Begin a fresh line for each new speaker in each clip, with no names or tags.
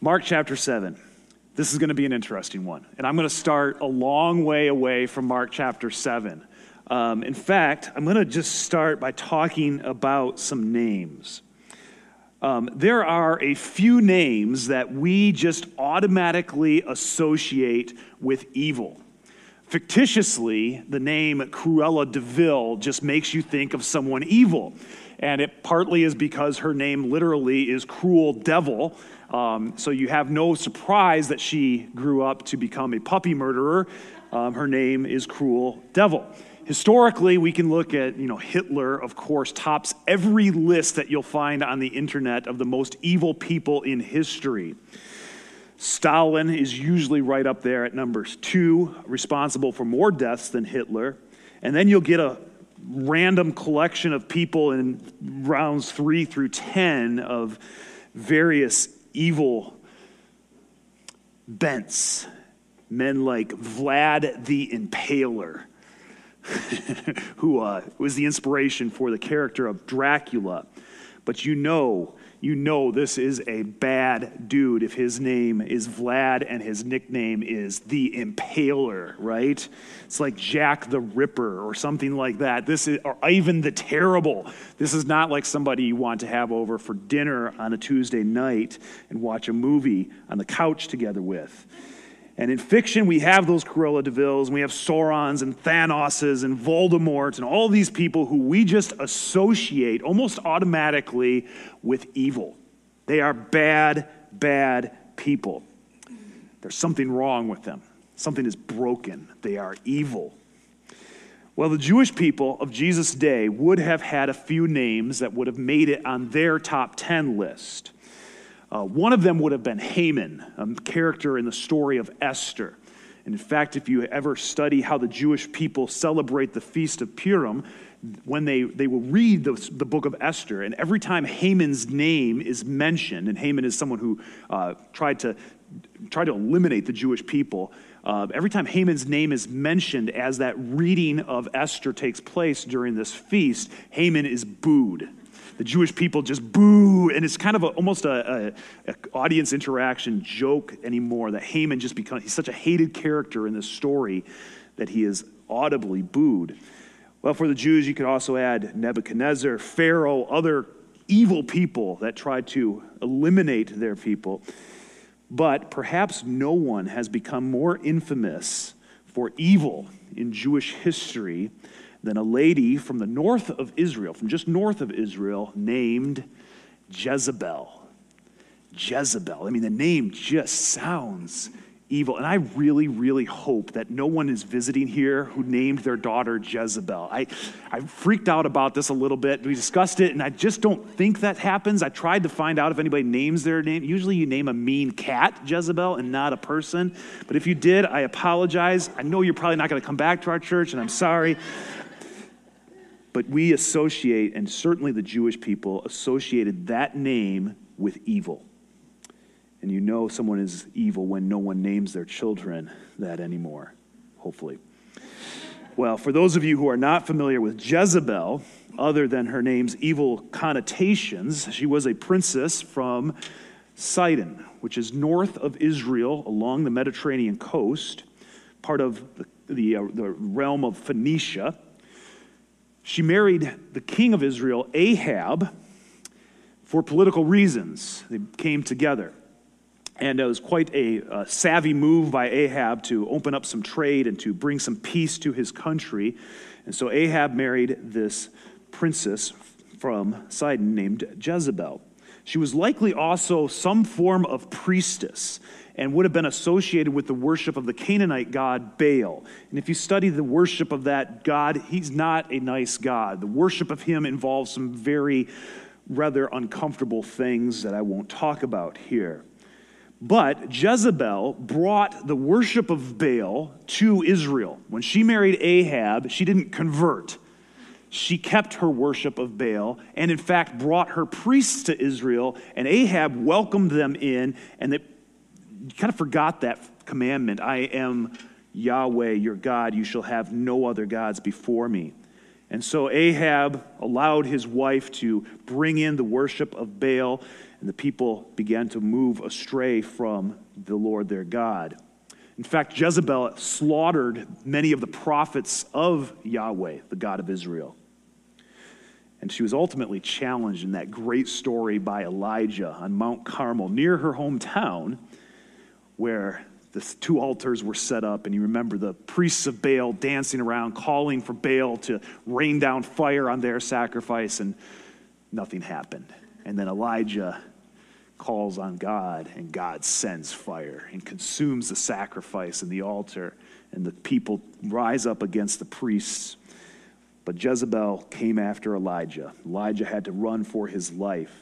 Mark chapter 7. This is going to be an interesting one. And I'm going to start a long way away from Mark chapter 7. Um, in fact, I'm going to just start by talking about some names. Um, there are a few names that we just automatically associate with evil. Fictitiously, the name Cruella de Vil just makes you think of someone evil. And it partly is because her name literally is Cruel Devil. Um, so you have no surprise that she grew up to become a puppy murderer. Um, her name is Cruel Devil. Historically, we can look at, you know, Hitler, of course, tops every list that you'll find on the internet of the most evil people in history. Stalin is usually right up there at numbers two, responsible for more deaths than Hitler. And then you'll get a random collection of people in rounds three through 10 of various evil bents. Men like Vlad the Impaler who uh, was the inspiration for the character of Dracula. But you know, you know this is a bad dude if his name is Vlad and his nickname is the Impaler, right? It's like Jack the Ripper or something like that. This is or Ivan the Terrible. This is not like somebody you want to have over for dinner on a Tuesday night and watch a movie on the couch together with. And in fiction, we have those Cruella de Vils, and we have Saurons and Thanoses and Voldemorts and all these people who we just associate almost automatically with evil. They are bad, bad people. There's something wrong with them. Something is broken. They are evil. Well, the Jewish people of Jesus' day would have had a few names that would have made it on their top 10 list. Uh, one of them would have been Haman, a character in the story of Esther. And in fact, if you ever study how the Jewish people celebrate the Feast of Purim, when they, they will read the, the book of Esther, and every time Haman's name is mentioned, and Haman is someone who uh, tried, to, tried to eliminate the Jewish people, uh, every time Haman's name is mentioned as that reading of Esther takes place during this feast, Haman is booed the Jewish people just boo, and it's kind of a, almost a, a, a, audience interaction joke anymore that Haman just becomes, he's such a hated character in this story that he is audibly booed. Well, for the Jews, you could also add Nebuchadnezzar, Pharaoh, other evil people that tried to eliminate their people. But perhaps no one has become more infamous for evil in Jewish history than a lady from the north of Israel, from just north of Israel, named Jezebel. Jezebel. I mean, the name just sounds evil. And I really, really hope that no one is visiting here who named their daughter Jezebel. I, I freaked out about this a little bit. We discussed it, and I just don't think that happens. I tried to find out if anybody names their name. Usually you name a mean cat Jezebel and not a person. But if you did, I apologize. I know you're probably not going to come back to our church, and I'm sorry. But we associate, and certainly the Jewish people associated that name with evil. And you know someone is evil when no one names their children that anymore, hopefully. Well, for those of you who are not familiar with Jezebel, other than her name's evil connotations, she was a princess from Sidon, which is north of Israel along the Mediterranean coast, part of the, the, uh, the realm of Phoenicia. She married the king of Israel, Ahab, for political reasons. They came together. And it was quite a, a, savvy move by Ahab to open up some trade and to bring some peace to his country. And so Ahab married this princess from Sidon named Jezebel. She was likely also some form of priestess and would have been associated with the worship of the Canaanite god Baal. And if you study the worship of that god, he's not a nice god. The worship of him involves some very rather uncomfortable things that I won't talk about here. But Jezebel brought the worship of Baal to Israel. When she married Ahab, she didn't convert. She kept her worship of Baal and, in fact, brought her priests to Israel, and Ahab welcomed them in, and they you kind of forgot that commandment I am Yahweh, your God. You shall have no other gods before me. And so Ahab allowed his wife to bring in the worship of Baal, and the people began to move astray from the Lord their God. In fact, Jezebel slaughtered many of the prophets of Yahweh, the God of Israel. And she was ultimately challenged in that great story by Elijah on Mount Carmel near her hometown, where the two altars were set up, and you remember the priests of Baal dancing around, calling for Baal to rain down fire on their sacrifice, and nothing happened. And then Elijah calls on God, and God sends fire and consumes the sacrifice and the altar, and the people rise up against the priests. But Jezebel came after Elijah. Elijah had to run for his life.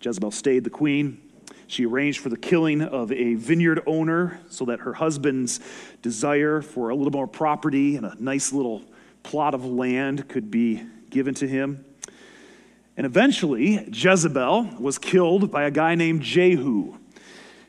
Jezebel stayed the queen. She arranged for the killing of a vineyard owner so that her husband's desire for a little more property and a nice little plot of land could be given to him. And eventually, Jezebel was killed by a guy named Jehu.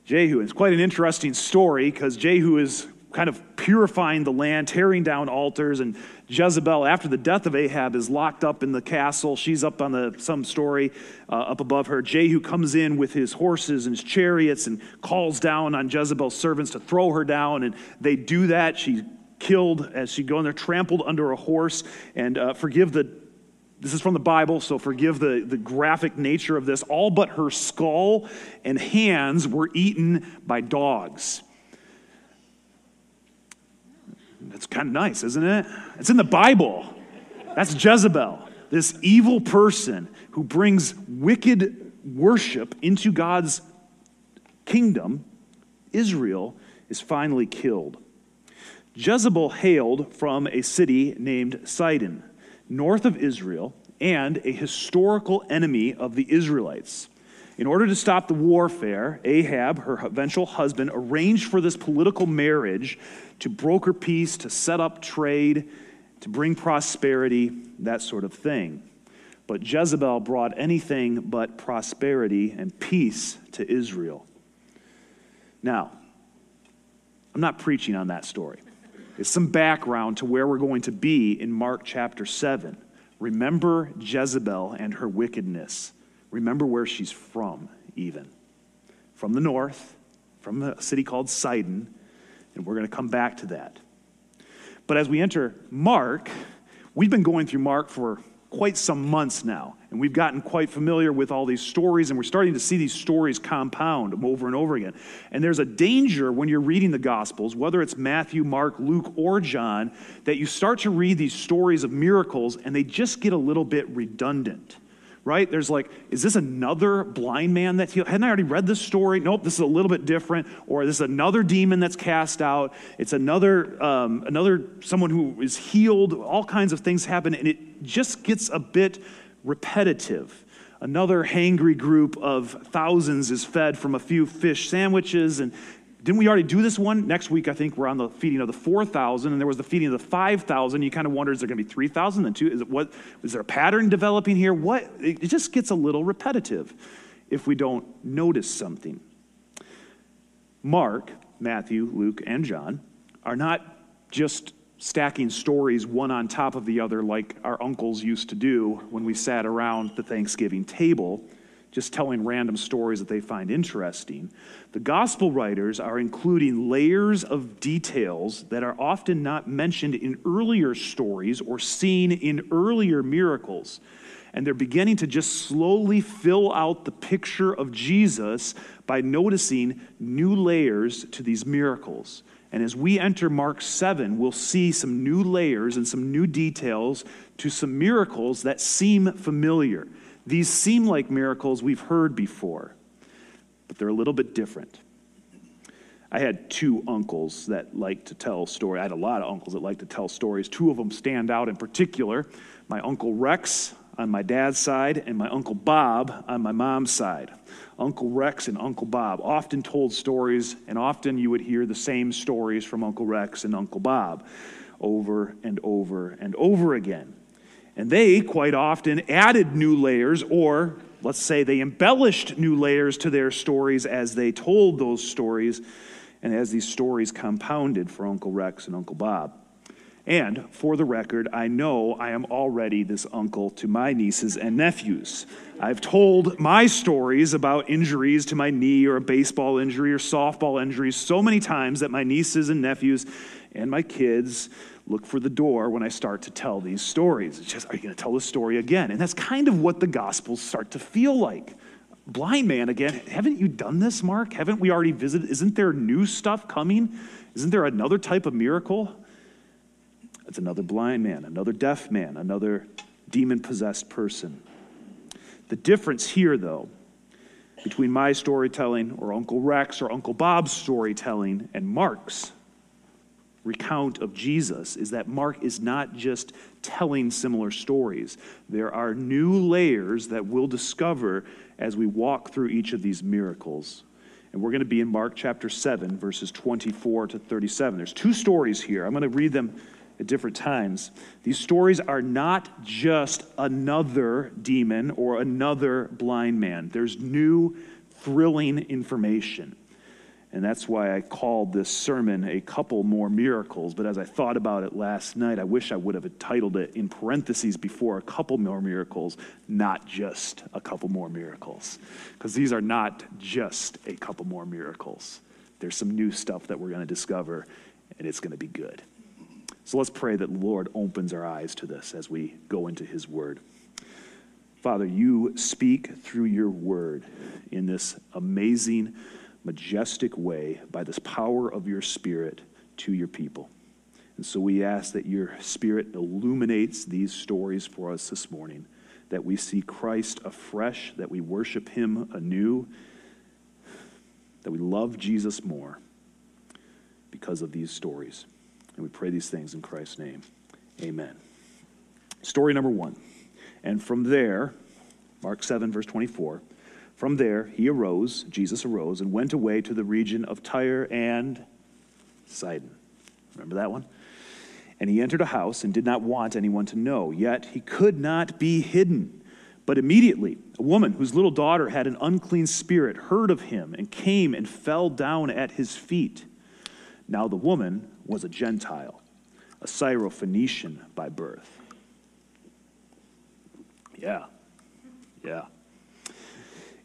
Jehu, it's quite an interesting story because Jehu is kind of purifying the land, tearing down altars, and Jezebel, after the death of Ahab, is locked up in the castle. She's up on the some story uh, up above her. Jehu comes in with his horses and his chariots and calls down on Jezebel's servants to throw her down, and they do that. She's killed as she goes there, trampled under a horse, and uh, forgive the this is from the Bible, so forgive the, the graphic nature of this. All but her skull and hands were eaten by dogs. That's kind of nice, isn't it? It's in the Bible. That's Jezebel, this evil person who brings wicked worship into God's kingdom. Israel is finally killed. Jezebel hailed from a city named Sidon north of Israel and a historical enemy of the Israelites. In order to stop the warfare, Ahab, her eventual husband, arranged for this political marriage to broker peace, to set up trade, to bring prosperity, that sort of thing. But Jezebel brought anything but prosperity and peace to Israel. Now, I'm not preaching on that story It's some background to where we're going to be in Mark chapter 7. Remember Jezebel and her wickedness. Remember where she's from, even. From the north, from a city called Sidon, and we're going to come back to that. But as we enter Mark, we've been going through Mark for quite some months now. And we've gotten quite familiar with all these stories, and we're starting to see these stories compound over and over again. And there's a danger when you're reading the Gospels, whether it's Matthew, Mark, Luke, or John, that you start to read these stories of miracles and they just get a little bit redundant right? There's like, is this another blind man that's healed? Hadn't I already read this story? Nope, this is a little bit different. Or this is another demon that's cast out. It's another, um, another someone who is healed. All kinds of things happen, and it just gets a bit repetitive. Another hangry group of thousands is fed from a few fish sandwiches, and didn't we already do this one? Next week, I think we're on the feeding of the 4,000, and there was the feeding of the 5,000. You kind of wonder, is there going to be 3,000 and two? Is, it, what, is there a pattern developing here? What? It just gets a little repetitive if we don't notice something. Mark, Matthew, Luke, and John are not just stacking stories one on top of the other like our uncles used to do when we sat around the Thanksgiving table just telling random stories that they find interesting. The gospel writers are including layers of details that are often not mentioned in earlier stories or seen in earlier miracles. And they're beginning to just slowly fill out the picture of Jesus by noticing new layers to these miracles. And as we enter Mark 7, we'll see some new layers and some new details to some miracles that seem familiar. These seem like miracles we've heard before, but they're a little bit different. I had two uncles that liked to tell stories. I had a lot of uncles that liked to tell stories. Two of them stand out in particular my Uncle Rex on my dad's side, and my Uncle Bob on my mom's side. Uncle Rex and Uncle Bob often told stories, and often you would hear the same stories from Uncle Rex and Uncle Bob over and over and over again. And they quite often added new layers, or let's say they embellished new layers to their stories as they told those stories and as these stories compounded for Uncle Rex and Uncle Bob. And for the record, I know I am already this uncle to my nieces and nephews. I've told my stories about injuries to my knee or a baseball injury or softball injuries so many times that my nieces and nephews and my kids look for the door when I start to tell these stories. It's just, are you going to tell the story again? And that's kind of what the Gospels start to feel like. Blind man again. Haven't you done this, Mark? Haven't we already visited? Isn't there new stuff coming? Isn't there another type of miracle? It's another blind man, another deaf man, another demon possessed person. The difference here, though, between my storytelling or Uncle Rex or Uncle Bob's storytelling and Mark's recount of Jesus is that Mark is not just telling similar stories. There are new layers that we'll discover as we walk through each of these miracles. And we're going to be in Mark chapter 7, verses 24 to 37. There's two stories here. I'm going to read them at different times. These stories are not just another demon or another blind man, there's new, thrilling information. And that's why I called this sermon A Couple More Miracles. But as I thought about it last night, I wish I would have titled it in parentheses before A Couple More Miracles, not just A Couple More Miracles. Because these are not just a couple more miracles. There's some new stuff that we're going to discover, and it's going to be good. So let's pray that the Lord opens our eyes to this as we go into His Word. Father, you speak through your Word in this amazing majestic way by this power of your Spirit to your people. And so we ask that your Spirit illuminates these stories for us this morning, that we see Christ afresh, that we worship him anew, that we love Jesus more because of these stories. And we pray these things in Christ's name. Amen. Story number one. And from there, Mark 7, verse 24. From there, he arose, Jesus arose, and went away to the region of Tyre and Sidon. Remember that one? And he entered a house and did not want anyone to know, yet he could not be hidden. But immediately, a woman whose little daughter had an unclean spirit heard of him and came and fell down at his feet. Now the woman was a Gentile, a Syrophoenician by birth. Yeah, yeah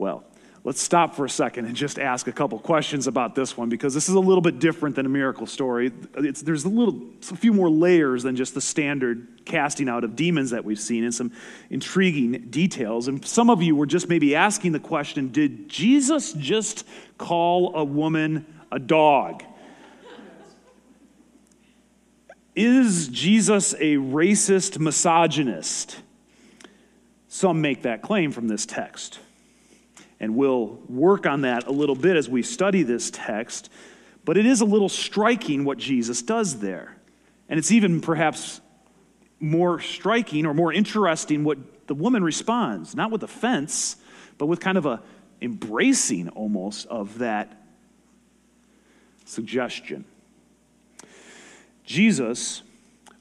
Well, let's stop for a second and just ask a couple questions about this one because this is a little bit different than a miracle story. It's, there's a little, a few more layers than just the standard casting out of demons that we've seen, and some intriguing details. And some of you were just maybe asking the question: Did Jesus just call a woman a dog? Is Jesus a racist misogynist? Some make that claim from this text. And we'll work on that a little bit as we study this text. But it is a little striking what Jesus does there. And it's even perhaps more striking or more interesting what the woman responds, not with offense, but with kind of a embracing almost of that suggestion. Jesus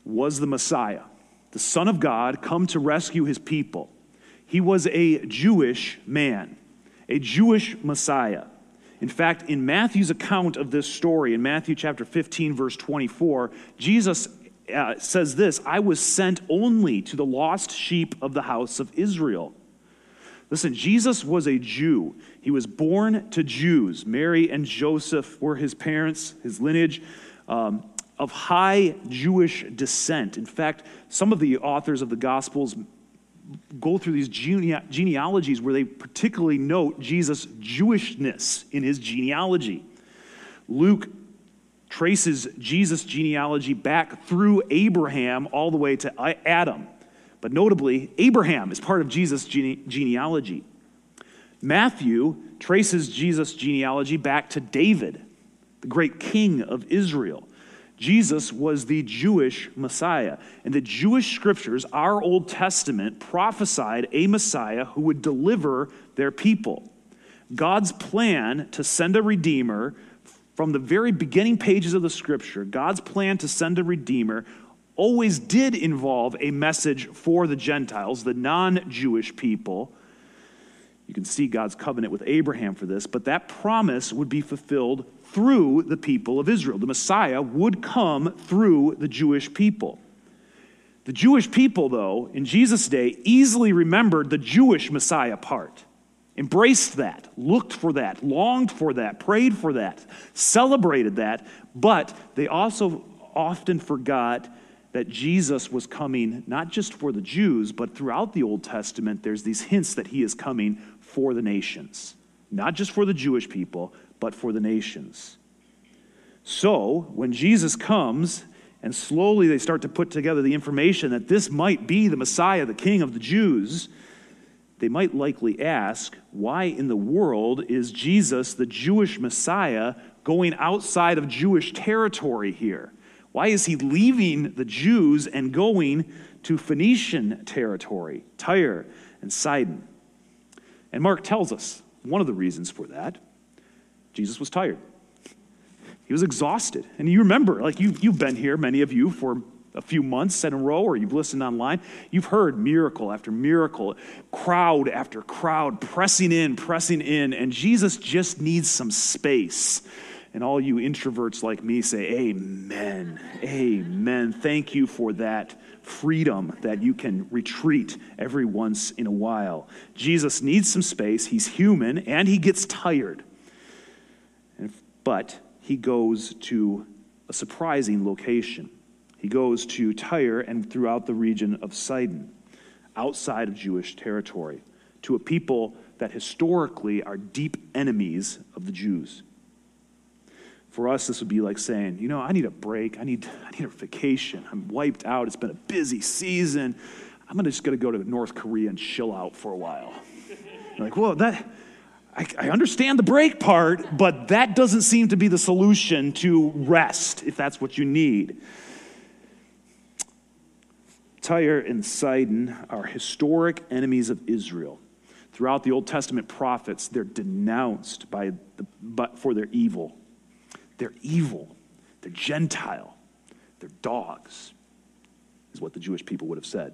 was the Messiah, the Son of God, come to rescue his people. He was a Jewish man a Jewish Messiah. In fact, in Matthew's account of this story, in Matthew chapter 15, verse 24, Jesus uh, says this I was sent only to the lost sheep of the house of Israel. Listen, Jesus was a Jew. He was born to Jews. Mary and Joseph were his parents, his lineage. Um, of high Jewish descent. In fact, some of the authors of the Gospels go through these gene- genealogies where they particularly note Jesus' Jewishness in his genealogy. Luke traces Jesus' genealogy back through Abraham all the way to Adam. But notably, Abraham is part of Jesus' gene- genealogy. Matthew traces Jesus' genealogy back to David, the great king of Israel. Jesus was the Jewish Messiah. And the Jewish scriptures, our Old Testament, prophesied a Messiah who would deliver their people. God's plan to send a Redeemer from the very beginning pages of the scripture, God's plan to send a Redeemer always did involve a message for the Gentiles, the non Jewish people. You can see God's covenant with Abraham for this, but that promise would be fulfilled through the people of Israel. The Messiah would come through the Jewish people. The Jewish people, though, in Jesus' day, easily remembered the Jewish Messiah part, embraced that, looked for that, longed for that, prayed for that, celebrated that, but they also often forgot that Jesus was coming not just for the Jews, but throughout the Old Testament, there's these hints that he is coming for the nations. Not just for the Jewish people, but for the nations. So, when Jesus comes, and slowly they start to put together the information that this might be the Messiah, the King of the Jews, they might likely ask, why in the world is Jesus, the Jewish Messiah, going outside of Jewish territory here? Why is he leaving the Jews and going to Phoenician territory, Tyre and Sidon? And Mark tells us one of the reasons for that. Jesus was tired. He was exhausted. And you remember, like you, you've been here, many of you, for a few months in a row, or you've listened online. You've heard miracle after miracle, crowd after crowd pressing in, pressing in, and Jesus just needs some space. And all you introverts like me say, Amen. Amen. Thank you for that freedom that you can retreat every once in a while. Jesus needs some space. He's human and he gets tired. But he goes to a surprising location. He goes to Tyre and throughout the region of Sidon, outside of Jewish territory, to a people that historically are deep enemies of the Jews. For us, this would be like saying, you know, I need a break. I need, I need a vacation. I'm wiped out. It's been a busy season. I'm gonna just going to go to North Korea and chill out for a while. You're like, well, that, I, I understand the break part, but that doesn't seem to be the solution to rest, if that's what you need. Tyre and Sidon are historic enemies of Israel. Throughout the Old Testament prophets, they're denounced by the, but for their evil. They're evil. They're Gentile. They're dogs, is what the Jewish people would have said.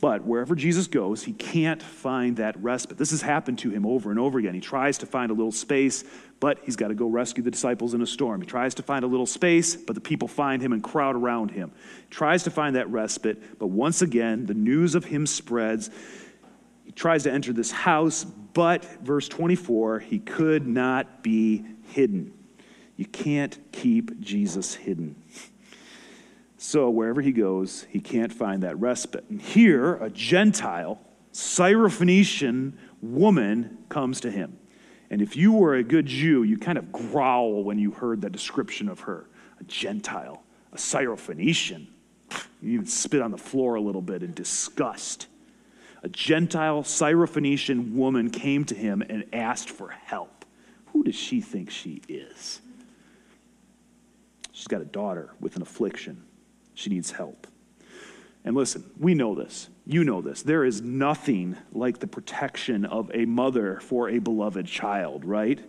But wherever Jesus goes, he can't find that respite. This has happened to him over and over again. He tries to find a little space, but he's got to go rescue the disciples in a storm. He tries to find a little space, but the people find him and crowd around him. He tries to find that respite, but once again, the news of him spreads. He tries to enter this house, but, verse 24, he could not be hidden. You can't keep Jesus hidden. So wherever he goes, he can't find that respite. And here, a Gentile, Syrophoenician woman comes to him. And if you were a good Jew, you kind of growl when you heard that description of her a Gentile, a Syrophoenician. You even spit on the floor a little bit in disgust. A Gentile Syrophoenician woman came to him and asked for help. Who does she think she is? She's got a daughter with an affliction. She needs help. And listen, we know this. You know this. There is nothing like the protection of a mother for a beloved child, right?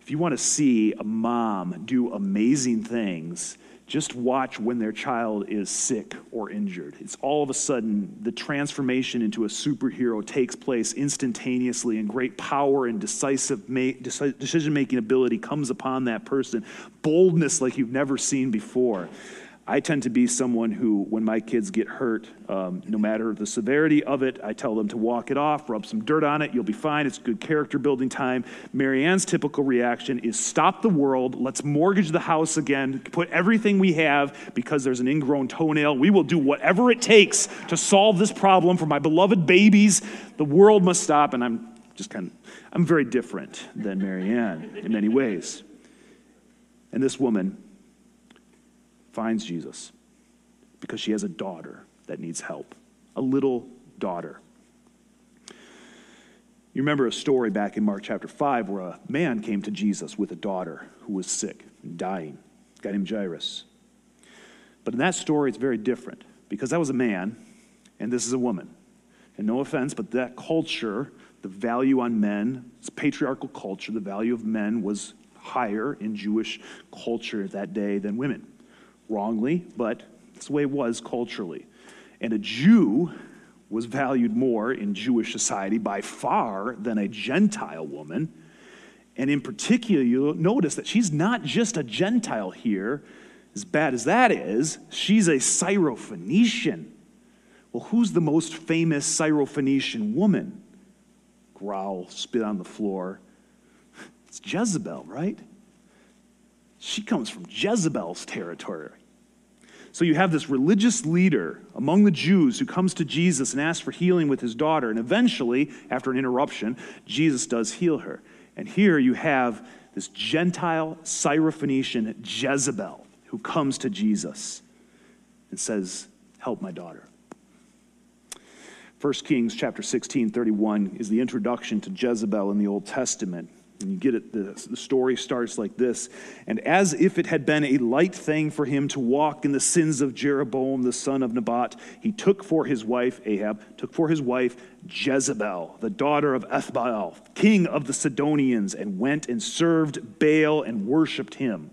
If you want to see a mom do amazing things, just watch when their child is sick or injured. It's all of a sudden the transformation into a superhero takes place instantaneously, and great power and decisive ma- decision making ability comes upon that person. Boldness like you've never seen before. I tend to be someone who, when my kids get hurt, um, no matter the severity of it, I tell them to walk it off, rub some dirt on it, you'll be fine. It's good character building time. Marianne's typical reaction is stop the world, let's mortgage the house again, put everything we have because there's an ingrown toenail. We will do whatever it takes to solve this problem for my beloved babies. The world must stop. And I'm just kind of, I'm very different than Marianne in many ways. And this woman, finds Jesus because she has a daughter that needs help, a little daughter. You remember a story back in Mark chapter 5 where a man came to Jesus with a daughter who was sick and dying. guy named Jairus. But in that story, it's very different because that was a man and this is a woman. And no offense, but that culture, the value on men, it's patriarchal culture, the value of men was higher in Jewish culture that day than women. Wrongly, but that's the way it was culturally. And a Jew was valued more in Jewish society by far than a Gentile woman. And in particular, you'll notice that she's not just a Gentile here, as bad as that is, she's a Syrophoenician. Well, who's the most famous Syrophoenician woman? Growl, spit on the floor. It's Jezebel, right? She comes from Jezebel's territory. So you have this religious leader among the Jews who comes to Jesus and asks for healing with his daughter. And eventually, after an interruption, Jesus does heal her. And here you have this Gentile Syrophoenician Jezebel who comes to Jesus and says, Help my daughter. 1 Kings chapter 16, 31 is the introduction to Jezebel in the Old Testament. And you get it, the, the story starts like this. And as if it had been a light thing for him to walk in the sins of Jeroboam, the son of Nebat, he took for his wife, Ahab, took for his wife Jezebel, the daughter of Ethbaal, king of the Sidonians, and went and served Baal and worshiped him.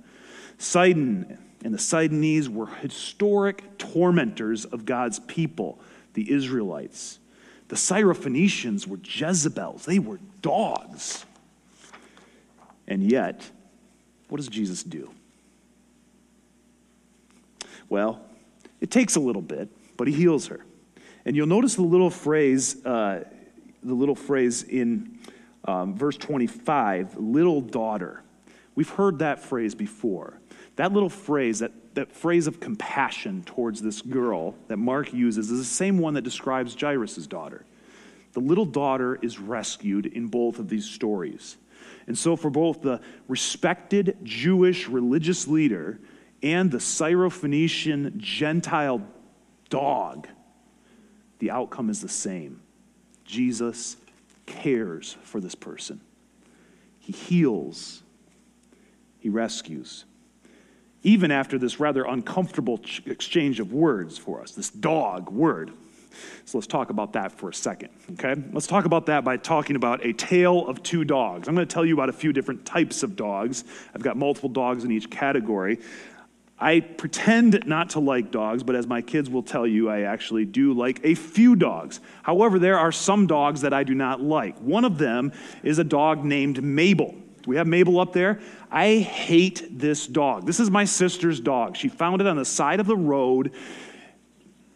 Sidon and the Sidonese were historic tormentors of God's people, the Israelites. The Syrophoenicians were Jezebels, they were dogs. And yet, what does Jesus do? Well, it takes a little bit, but he heals her. And you'll notice the little phrase, uh, the little phrase in um, verse 25, little daughter. We've heard that phrase before. That little phrase, that, that phrase of compassion towards this girl that Mark uses, is the same one that describes Jairus' daughter. The little daughter is rescued in both of these stories. And so, for both the respected Jewish religious leader and the Syrophoenician Gentile dog, the outcome is the same. Jesus cares for this person, he heals, he rescues even after this rather uncomfortable exchange of words for us, this dog word. So let's talk about that for a second, okay? Let's talk about that by talking about a tale of two dogs. I'm going to tell you about a few different types of dogs. I've got multiple dogs in each category. I pretend not to like dogs, but as my kids will tell you, I actually do like a few dogs. However, there are some dogs that I do not like. One of them is a dog named Mabel. Do we have Mabel up there? I hate this dog. This is my sister's dog. She found it on the side of the road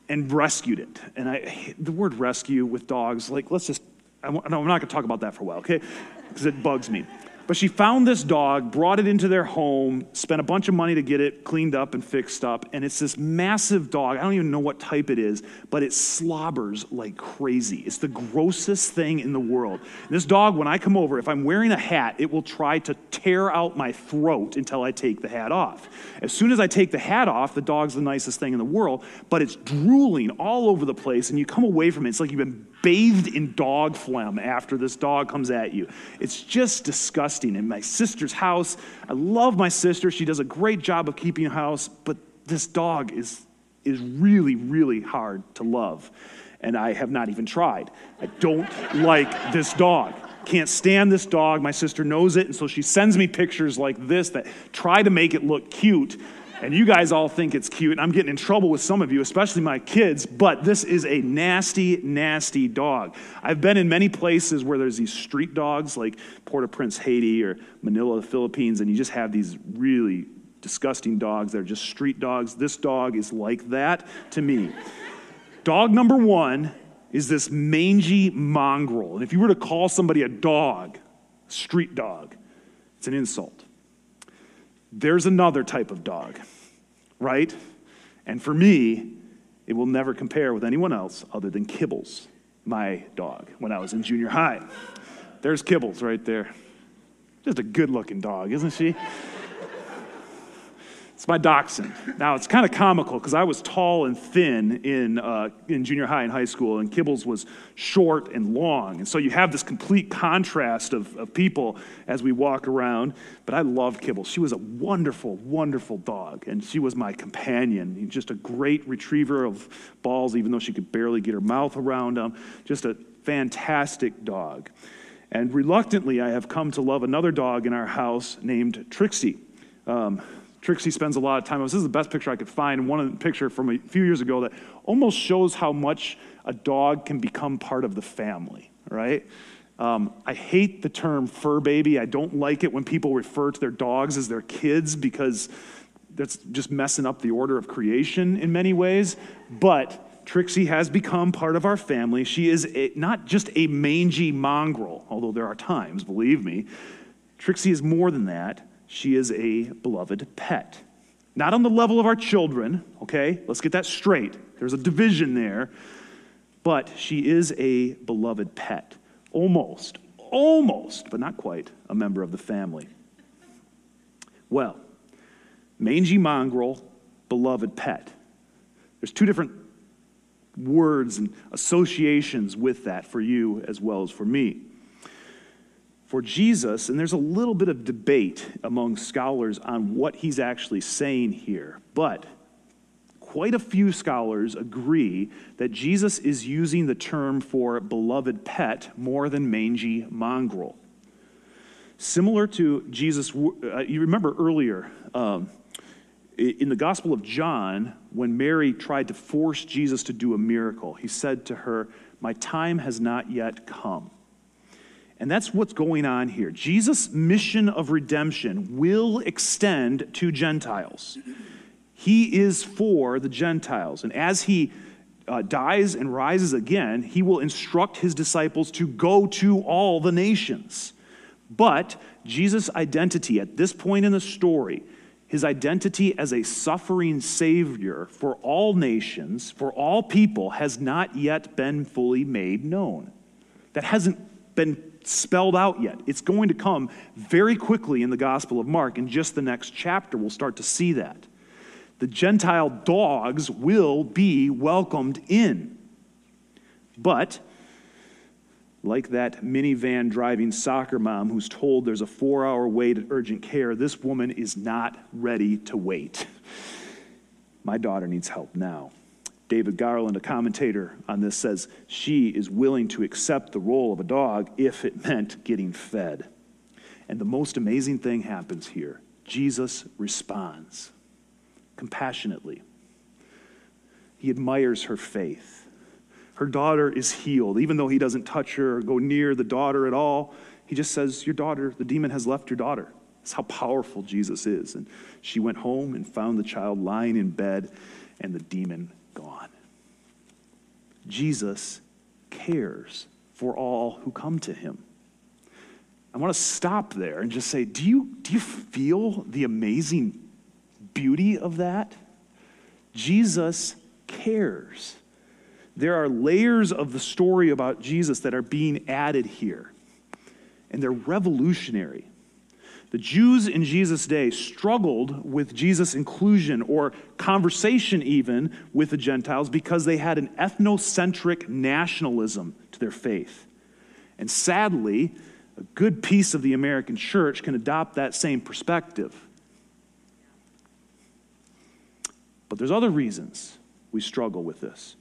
and rescued it. And I, the word rescue with dogs, like, let's just, I'm not going to talk about that for a while, okay? Because it bugs me. But she found this dog, brought it into their home, spent a bunch of money to get it cleaned up and fixed up. And it's this massive dog. I don't even know what type it is, but it slobbers like crazy. It's the grossest thing in the world. And this dog, when I come over, if I'm wearing a hat, it will try to tear out my throat until I take the hat off. As soon as I take the hat off, the dog's the nicest thing in the world, but it's drooling all over the place. And you come away from it, it's like you've been bathed in dog phlegm after this dog comes at you. It's just disgusting. In my sister's house, I love my sister. She does a great job of keeping a house, but this dog is, is really, really hard to love. And I have not even tried. I don't like this dog. Can't stand this dog. My sister knows it, and so she sends me pictures like this that try to make it look cute and you guys all think it's cute. And I'm getting in trouble with some of you, especially my kids, but this is a nasty, nasty dog. I've been in many places where there's these street dogs, like Port au Prince, Haiti, or Manila, the Philippines, and you just have these really disgusting dogs that are just street dogs. This dog is like that to me. dog number one is this mangy mongrel. And if you were to call somebody a dog, street dog, it's an insult. There's another type of dog, right? And for me, it will never compare with anyone else other than Kibbles, my dog, when I was in junior high. There's Kibbles right there. Just a good looking dog, isn't she? It's my dachshund. Now, it's kind of comical because I was tall and thin in, uh, in junior high and high school, and Kibbles was short and long. And so you have this complete contrast of, of people as we walk around. But I loved Kibbles. She was a wonderful, wonderful dog, and she was my companion. Just a great retriever of balls, even though she could barely get her mouth around them. Just a fantastic dog. And reluctantly, I have come to love another dog in our house named Trixie. Um, Trixie spends a lot of time. This is the best picture I could find. One picture from a few years ago that almost shows how much a dog can become part of the family. Right? Um, I hate the term fur baby. I don't like it when people refer to their dogs as their kids because that's just messing up the order of creation in many ways. But Trixie has become part of our family. She is a, not just a mangy mongrel, although there are times, believe me. Trixie is more than that she is a beloved pet. Not on the level of our children, okay? Let's get that straight. There's a division there. But she is a beloved pet. Almost, almost, but not quite, a member of the family. Well, mangy mongrel, beloved pet. There's two different words and associations with that for you as well as for me for Jesus, and there's a little bit of debate among scholars on what he's actually saying here, but quite a few scholars agree that Jesus is using the term for beloved pet more than mangy mongrel. Similar to Jesus, uh, you remember earlier um, in the Gospel of John, when Mary tried to force Jesus to do a miracle, he said to her, My time has not yet come. And that's what's going on here. Jesus' mission of redemption will extend to Gentiles. He is for the Gentiles. And as he uh, dies and rises again, he will instruct his disciples to go to all the nations. But Jesus' identity at this point in the story, his identity as a suffering Savior for all nations, for all people, has not yet been fully made known. That hasn't been spelled out yet. It's going to come very quickly in the Gospel of Mark. In just the next chapter, we'll start to see that. The Gentile dogs will be welcomed in. But, like that minivan driving soccer mom who's told there's a four hour wait at urgent care, this woman is not ready to wait. My daughter needs help now. David Garland, a commentator on this, says she is willing to accept the role of a dog if it meant getting fed. And the most amazing thing happens here Jesus responds compassionately. He admires her faith. Her daughter is healed, even though he doesn't touch her or go near the daughter at all. He just says, Your daughter, the demon has left your daughter. That's how powerful Jesus is. And she went home and found the child lying in bed, and the demon. Jesus cares for all who come to him. I want to stop there and just say, do you, do you feel the amazing beauty of that? Jesus cares. There are layers of the story about Jesus that are being added here, and they're revolutionary. The Jews in Jesus' day struggled with Jesus' inclusion or conversation even with the Gentiles because they had an ethnocentric nationalism to their faith. And sadly, a good piece of the American church can adopt that same perspective. But there's other reasons we struggle with this.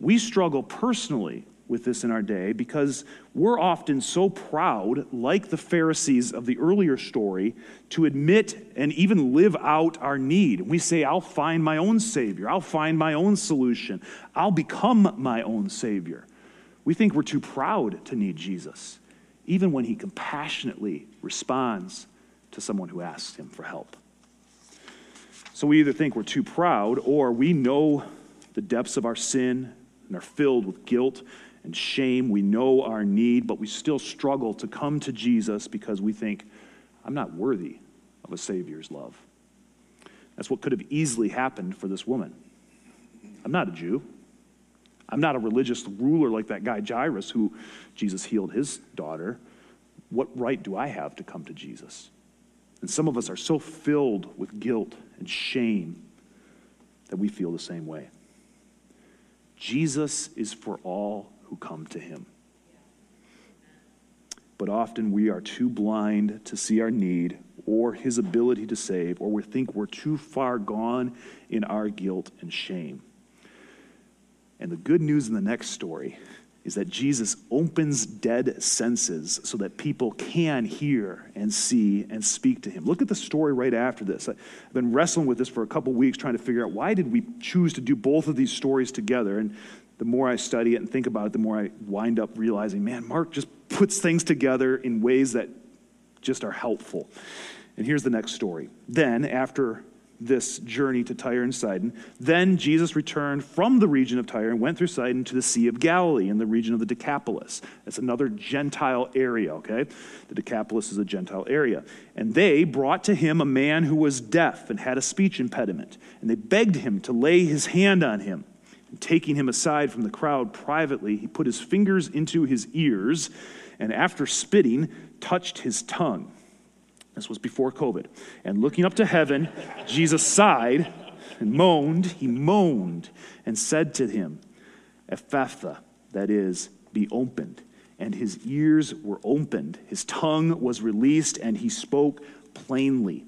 We struggle personally with this in our day because we're often so proud, like the Pharisees of the earlier story, to admit and even live out our need. We say, I'll find my own Savior, I'll find my own solution, I'll become my own Savior. We think we're too proud to need Jesus, even when He compassionately responds to someone who asks Him for help. So we either think we're too proud or we know the depths of our sin and are filled with guilt and shame. We know our need, but we still struggle to come to Jesus because we think, I'm not worthy of a Savior's love. That's what could have easily happened for this woman. I'm not a Jew. I'm not a religious ruler like that guy Jairus who Jesus healed his daughter. What right do I have to come to Jesus? And some of us are so filled with guilt and shame that we feel the same way. Jesus is for all who come to him. But often we are too blind to see our need or his ability to save, or we think we're too far gone in our guilt and shame. And the good news in the next story is that Jesus opens dead senses so that people can hear and see and speak to him. Look at the story right after this. I've been wrestling with this for a couple weeks trying to figure out why did we choose to do both of these stories together and the more I study it and think about it, the more I wind up realizing, man, Mark just puts things together in ways that just are helpful. And here's the next story. Then, after this journey to Tyre and Sidon. Then Jesus returned from the region of Tyre and went through Sidon to the Sea of Galilee in the region of the Decapolis. That's another Gentile area, okay? The Decapolis is a Gentile area. And they brought to him a man who was deaf and had a speech impediment. And they begged him to lay his hand on him. And taking him aside from the crowd privately, he put his fingers into his ears and after spitting, touched his tongue. This was before COVID. And looking up to heaven, Jesus sighed and moaned. He moaned and said to him, Ephphatha, that is, be opened. And his ears were opened, his tongue was released, and he spoke plainly.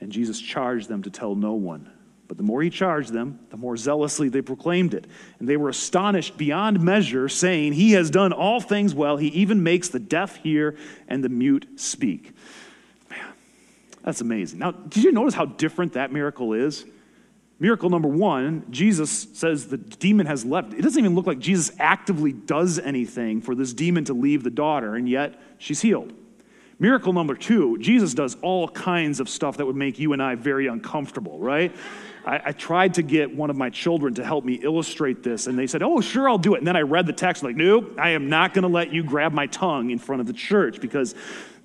And Jesus charged them to tell no one. But the more he charged them, the more zealously they proclaimed it. And they were astonished beyond measure, saying, He has done all things well. He even makes the deaf hear and the mute speak. Man, that's amazing. Now, did you notice how different that miracle is? Miracle number one, Jesus says the demon has left. It doesn't even look like Jesus actively does anything for this demon to leave the daughter, and yet she's healed. Miracle number two, Jesus does all kinds of stuff that would make you and I very uncomfortable, right? I, I, tried to get one of my children to help me illustrate this, and they said, Oh, sure, I'll do it. And then I read the text, like, Nope, I am not going to let you grab my tongue in front of the church because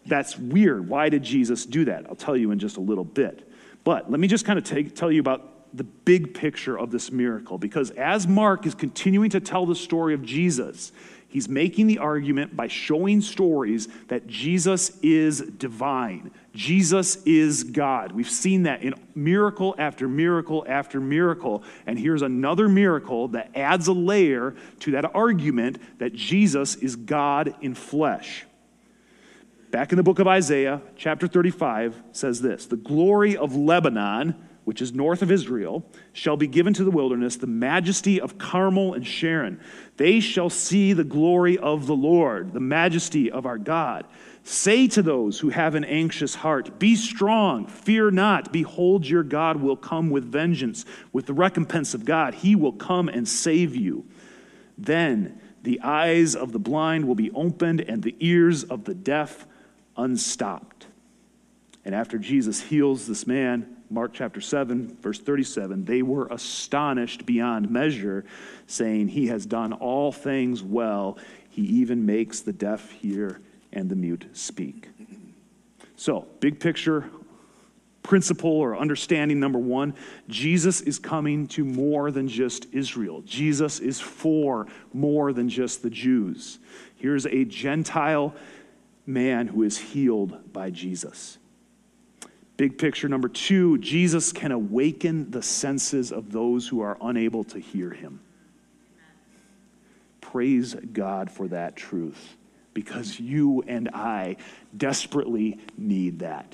that's weird. Why did Jesus do that? I'll tell you in just a little bit. But let me just kind of take, tell you about the big picture of this miracle because as Mark is continuing to tell the story of Jesus, he's making the argument by showing stories that Jesus is divine. Jesus is God. We've seen that in miracle after miracle after miracle. And here's another miracle that adds a layer to that argument that Jesus is God in flesh back in the book of Isaiah, chapter 35, says this The glory of Lebanon, which is north of Israel, shall be given to the wilderness, the majesty of Carmel and Sharon. They shall see the glory of the Lord, the majesty of our God. Say to those who have an anxious heart, Be strong, fear not. Behold, your God will come with vengeance, with the recompense of God. He will come and save you. Then the eyes of the blind will be opened, and the ears of the deaf unstopped. And after Jesus heals this man, Mark chapter 7, verse 37, they were astonished beyond measure, saying, He has done all things well. He even makes the deaf hear and the mute speak. So, big picture principle or understanding number one Jesus is coming to more than just Israel. Jesus is for more than just the Jews. Here's a Gentile man who is healed by Jesus. Big picture number two Jesus can awaken the senses of those who are unable to hear him. Praise God for that truth because you and I desperately need that.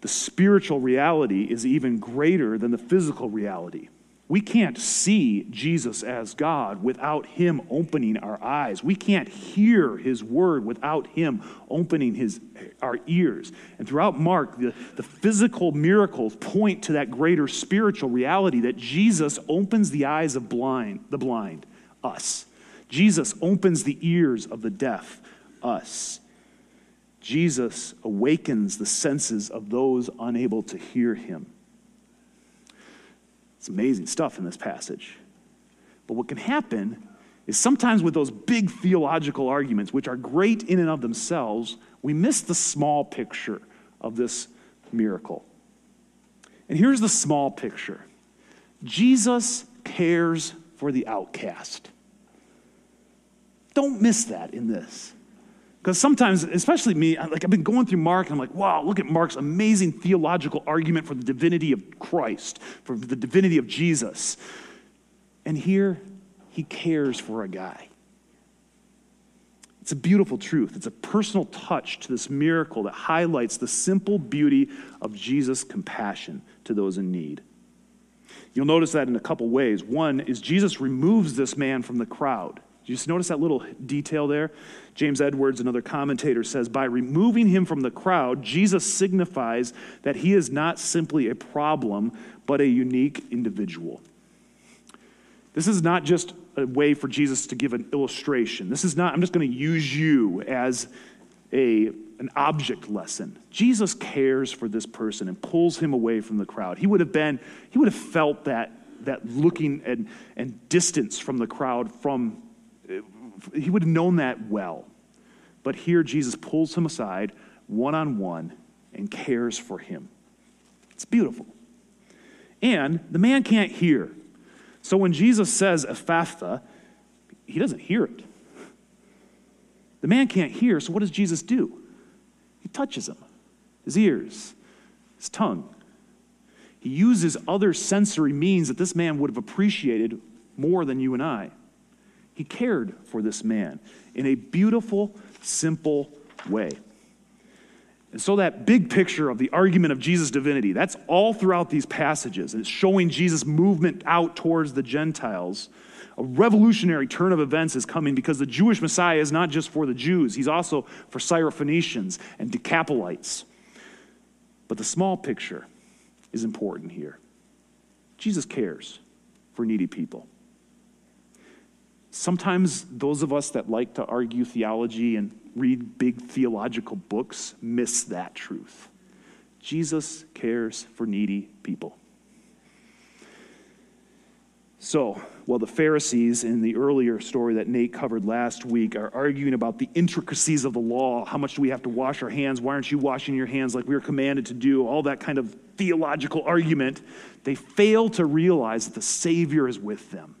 The spiritual reality is even greater than the physical reality. We can't see Jesus as God without Him opening our eyes. We can't hear His word without Him opening his, our ears. And throughout Mark, the, the physical miracles point to that greater spiritual reality that Jesus opens the eyes of blind, the blind, us. Jesus opens the ears of the deaf, us. Jesus awakens the senses of those unable to hear Him. It's amazing stuff in this passage. But what can happen is sometimes with those big theological arguments, which are great in and of themselves, we miss the small picture of this miracle. And here's the small picture Jesus cares for the outcast. Don't miss that in this. Because sometimes, especially me, like I've been going through Mark and I'm like, wow, look at Mark's amazing theological argument for the divinity of Christ, for the divinity of Jesus. And here, he cares for a guy. It's a beautiful truth. It's a personal touch to this miracle that highlights the simple beauty of Jesus' compassion to those in need. You'll notice that in a couple ways. One is Jesus removes this man from the crowd. You just notice that little detail there? James Edwards, another commentator, says by removing him from the crowd, Jesus signifies that he is not simply a problem, but a unique individual. This is not just a way for Jesus to give an illustration. This is not, I'm just going to use you as a, an object lesson. Jesus cares for this person and pulls him away from the crowd. He would have been, he would have felt that, that looking and, and distance from the crowd from, he would have known that well. But here Jesus pulls him aside one on one and cares for him. It's beautiful. And the man can't hear. So when Jesus says Ephphatha, he doesn't hear it. The man can't hear, so what does Jesus do? He touches him, his ears, his tongue. He uses other sensory means that this man would have appreciated more than you and I. He cared for this man in a beautiful, simple way. And so, that big picture of the argument of Jesus' divinity, that's all throughout these passages. And it's showing Jesus' movement out towards the Gentiles. A revolutionary turn of events is coming because the Jewish Messiah is not just for the Jews, he's also for Syrophoenicians and Decapolites. But the small picture is important here. Jesus cares for needy people. Sometimes those of us that like to argue theology and read big theological books miss that truth. Jesus cares for needy people. So, well, the Pharisees in the earlier story that Nate covered last week are arguing about the intricacies of the law. How much do we have to wash our hands? Why aren't you washing your hands like we are commanded to do? All that kind of theological argument. They fail to realize that the Savior is with them.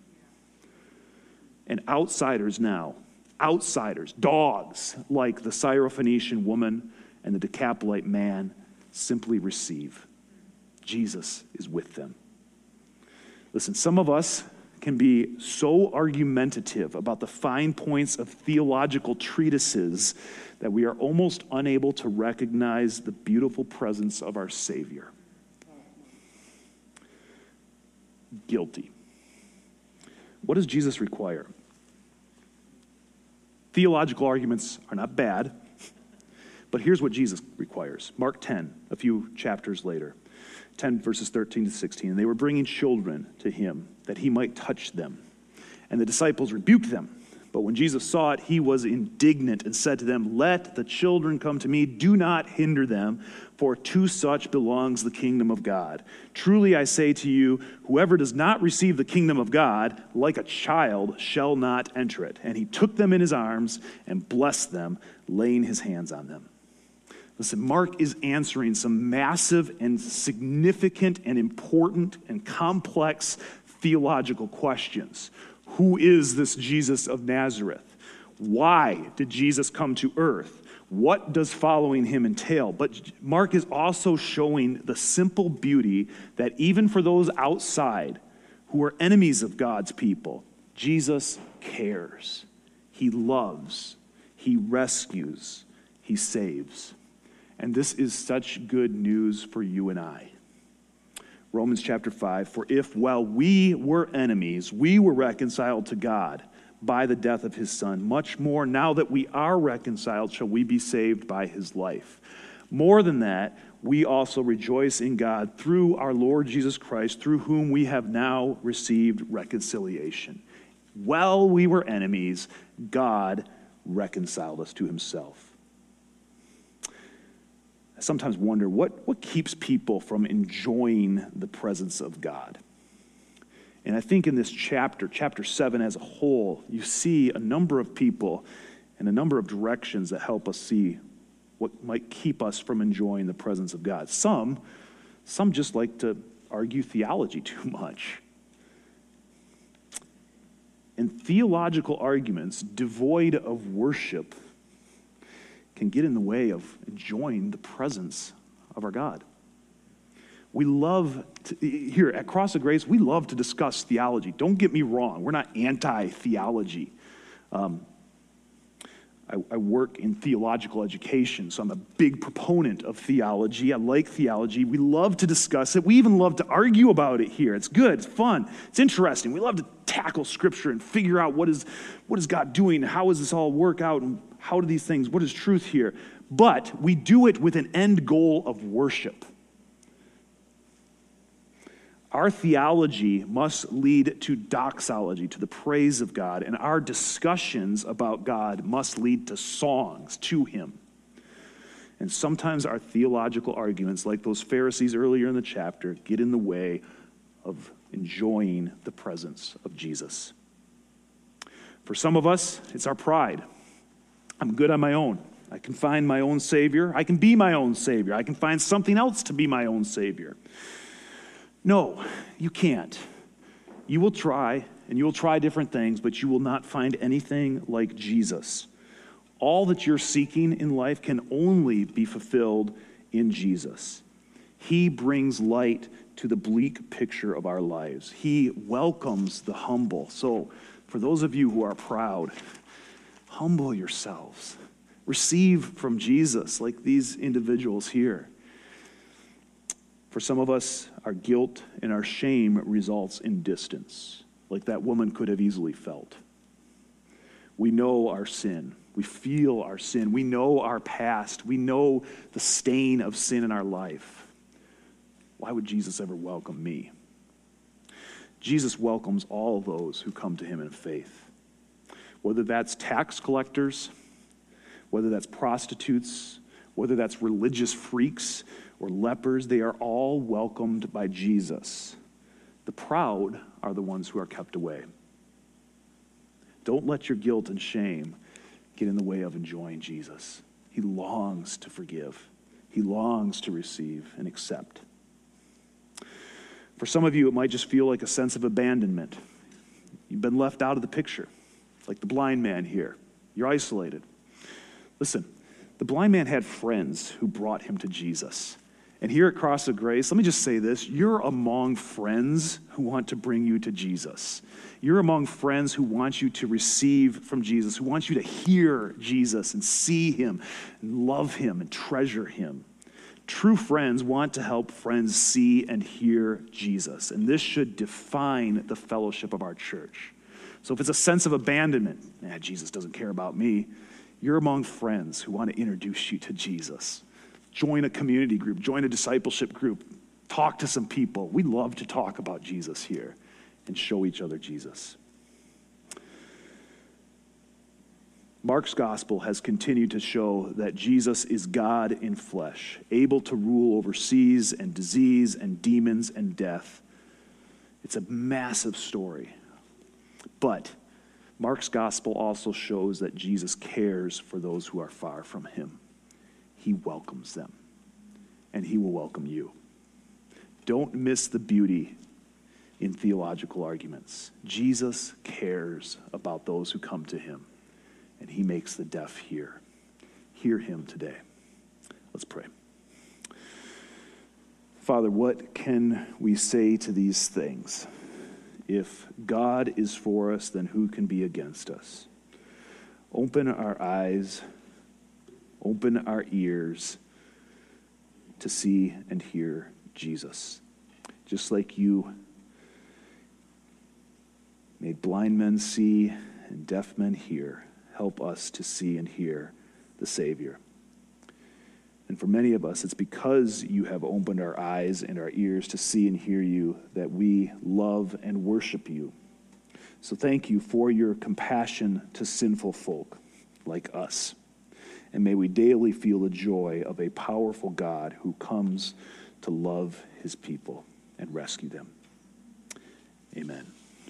And outsiders now outsiders, dogs like the Syrophoenician woman and the Decapolite man, simply receive. Jesus is with them. Listen, some of us can be so argumentative about the fine points of theological treatises that we are almost unable to recognize the beautiful presence of our Savior. Guilty. What does Jesus require? Theological arguments are not bad, but here's what Jesus requires Mark 10, a few chapters later. 10 verses 13 to 16. And they were bringing children to him that he might touch them. And the disciples rebuked them. But when Jesus saw it, he was indignant and said to them, Let the children come to me, do not hinder them, for to such belongs the kingdom of God. Truly I say to you, whoever does not receive the kingdom of God, like a child, shall not enter it. And he took them in his arms and blessed them, laying his hands on them. Listen, Mark is answering some massive and significant and important and complex theological questions. Who is this Jesus of Nazareth? Why did Jesus come to earth? What does following him entail? But Mark is also showing the simple beauty that even for those outside who are enemies of God's people, Jesus cares. He loves. He rescues. He saves. And this is such good news for you and I. Romans chapter 5 For if while we were enemies, we were reconciled to God by the death of his Son, much more now that we are reconciled, shall we be saved by his life. More than that, we also rejoice in God through our Lord Jesus Christ, through whom we have now received reconciliation. While we were enemies, God reconciled us to himself sometimes wonder what, what keeps people from enjoying the presence of God. And I think in this chapter, chapter 7 as a whole, you see a number of people and a number of directions that help us see what might keep us from enjoying the presence of God. Some, some just like to argue theology too much. And theological arguments devoid of worship can get in the way of enjoying the presence of our God. We love, to, here at Cross of Grace, we love to discuss theology. Don't get me wrong, we're not anti theology. Um, I, I, work in theological education, so I'm a big proponent of theology. I like theology. We love to discuss it. We even love to argue about it here. It's good, it's fun, it's interesting. We love to tackle Scripture and figure out what is, what is God doing, how does this all work out, and how do these things, what is truth here? But we do it with an end goal of worship. Our theology must lead to doxology, to the praise of God, and our discussions about God must lead to songs to Him. And sometimes our theological arguments, like those Pharisees earlier in the chapter, get in the way of enjoying the presence of Jesus. For some of us, it's our pride. I'm good on my own. I can find my own Savior. I can be my own Savior. I can find something else to be my own Savior. No, you can't. You will try, and you will try different things, but you will not find anything like Jesus. All that you're seeking in life can only be fulfilled in Jesus. He brings light to the bleak picture of our lives. He welcomes the humble. So, for those of you who are proud, humble yourselves. Receive from Jesus, like these individuals here. For some of us, our guilt and our shame results in distance, like that woman could have easily felt. We know our sin. We feel our sin. We know our past. We know the stain of sin in our life. Why would Jesus ever welcome me? Jesus welcomes all those who come to him in faith. Whether that's tax collectors, whether that's prostitutes, whether that's religious freaks, or lepers, they are all welcomed by Jesus. The proud are the ones who are kept away. Don't let your guilt and shame get in the way of enjoying Jesus. He longs to forgive, He longs to receive and accept. For some of you, it might just feel like a sense of abandonment. You've been left out of the picture, like the blind man here. You're isolated. Listen, the blind man had friends who brought him to Jesus. And here at Cross of Grace, let me just say this you're among friends who want to bring you to Jesus. You're among friends who want you to receive from Jesus, who want you to hear Jesus and see him and love him and treasure him. True friends want to help friends see and hear Jesus. And this should define the fellowship of our church. So if it's a sense of abandonment, Jesus doesn't care about me, you're among friends who want to introduce you to Jesus join a community group, join a discipleship group, talk to some people. We love to talk about Jesus here and show each other Jesus. Mark's gospel has continued to show that Jesus is God in flesh, able to rule over seas and disease and demons and death. It's a massive story. But Mark's gospel also shows that Jesus cares for those who are far from him. He welcomes them, and He will welcome you. Don't miss the beauty in theological arguments. Jesus cares about those who come to Him, and He makes the deaf hear. Hear Him today. Let's pray. Father, what can we say to these things? If God is for us, then who can be against us? Open our eyes open our ears to see and hear Jesus. Just like you made blind men see and deaf men hear, help us to see and hear the Savior. And for many of us, it's because you have opened our eyes and our ears to see and hear you that we love and worship you. So thank you for your compassion to sinful folk like us and may we daily feel the joy of a powerful God who comes to love his people and rescue them. Amen.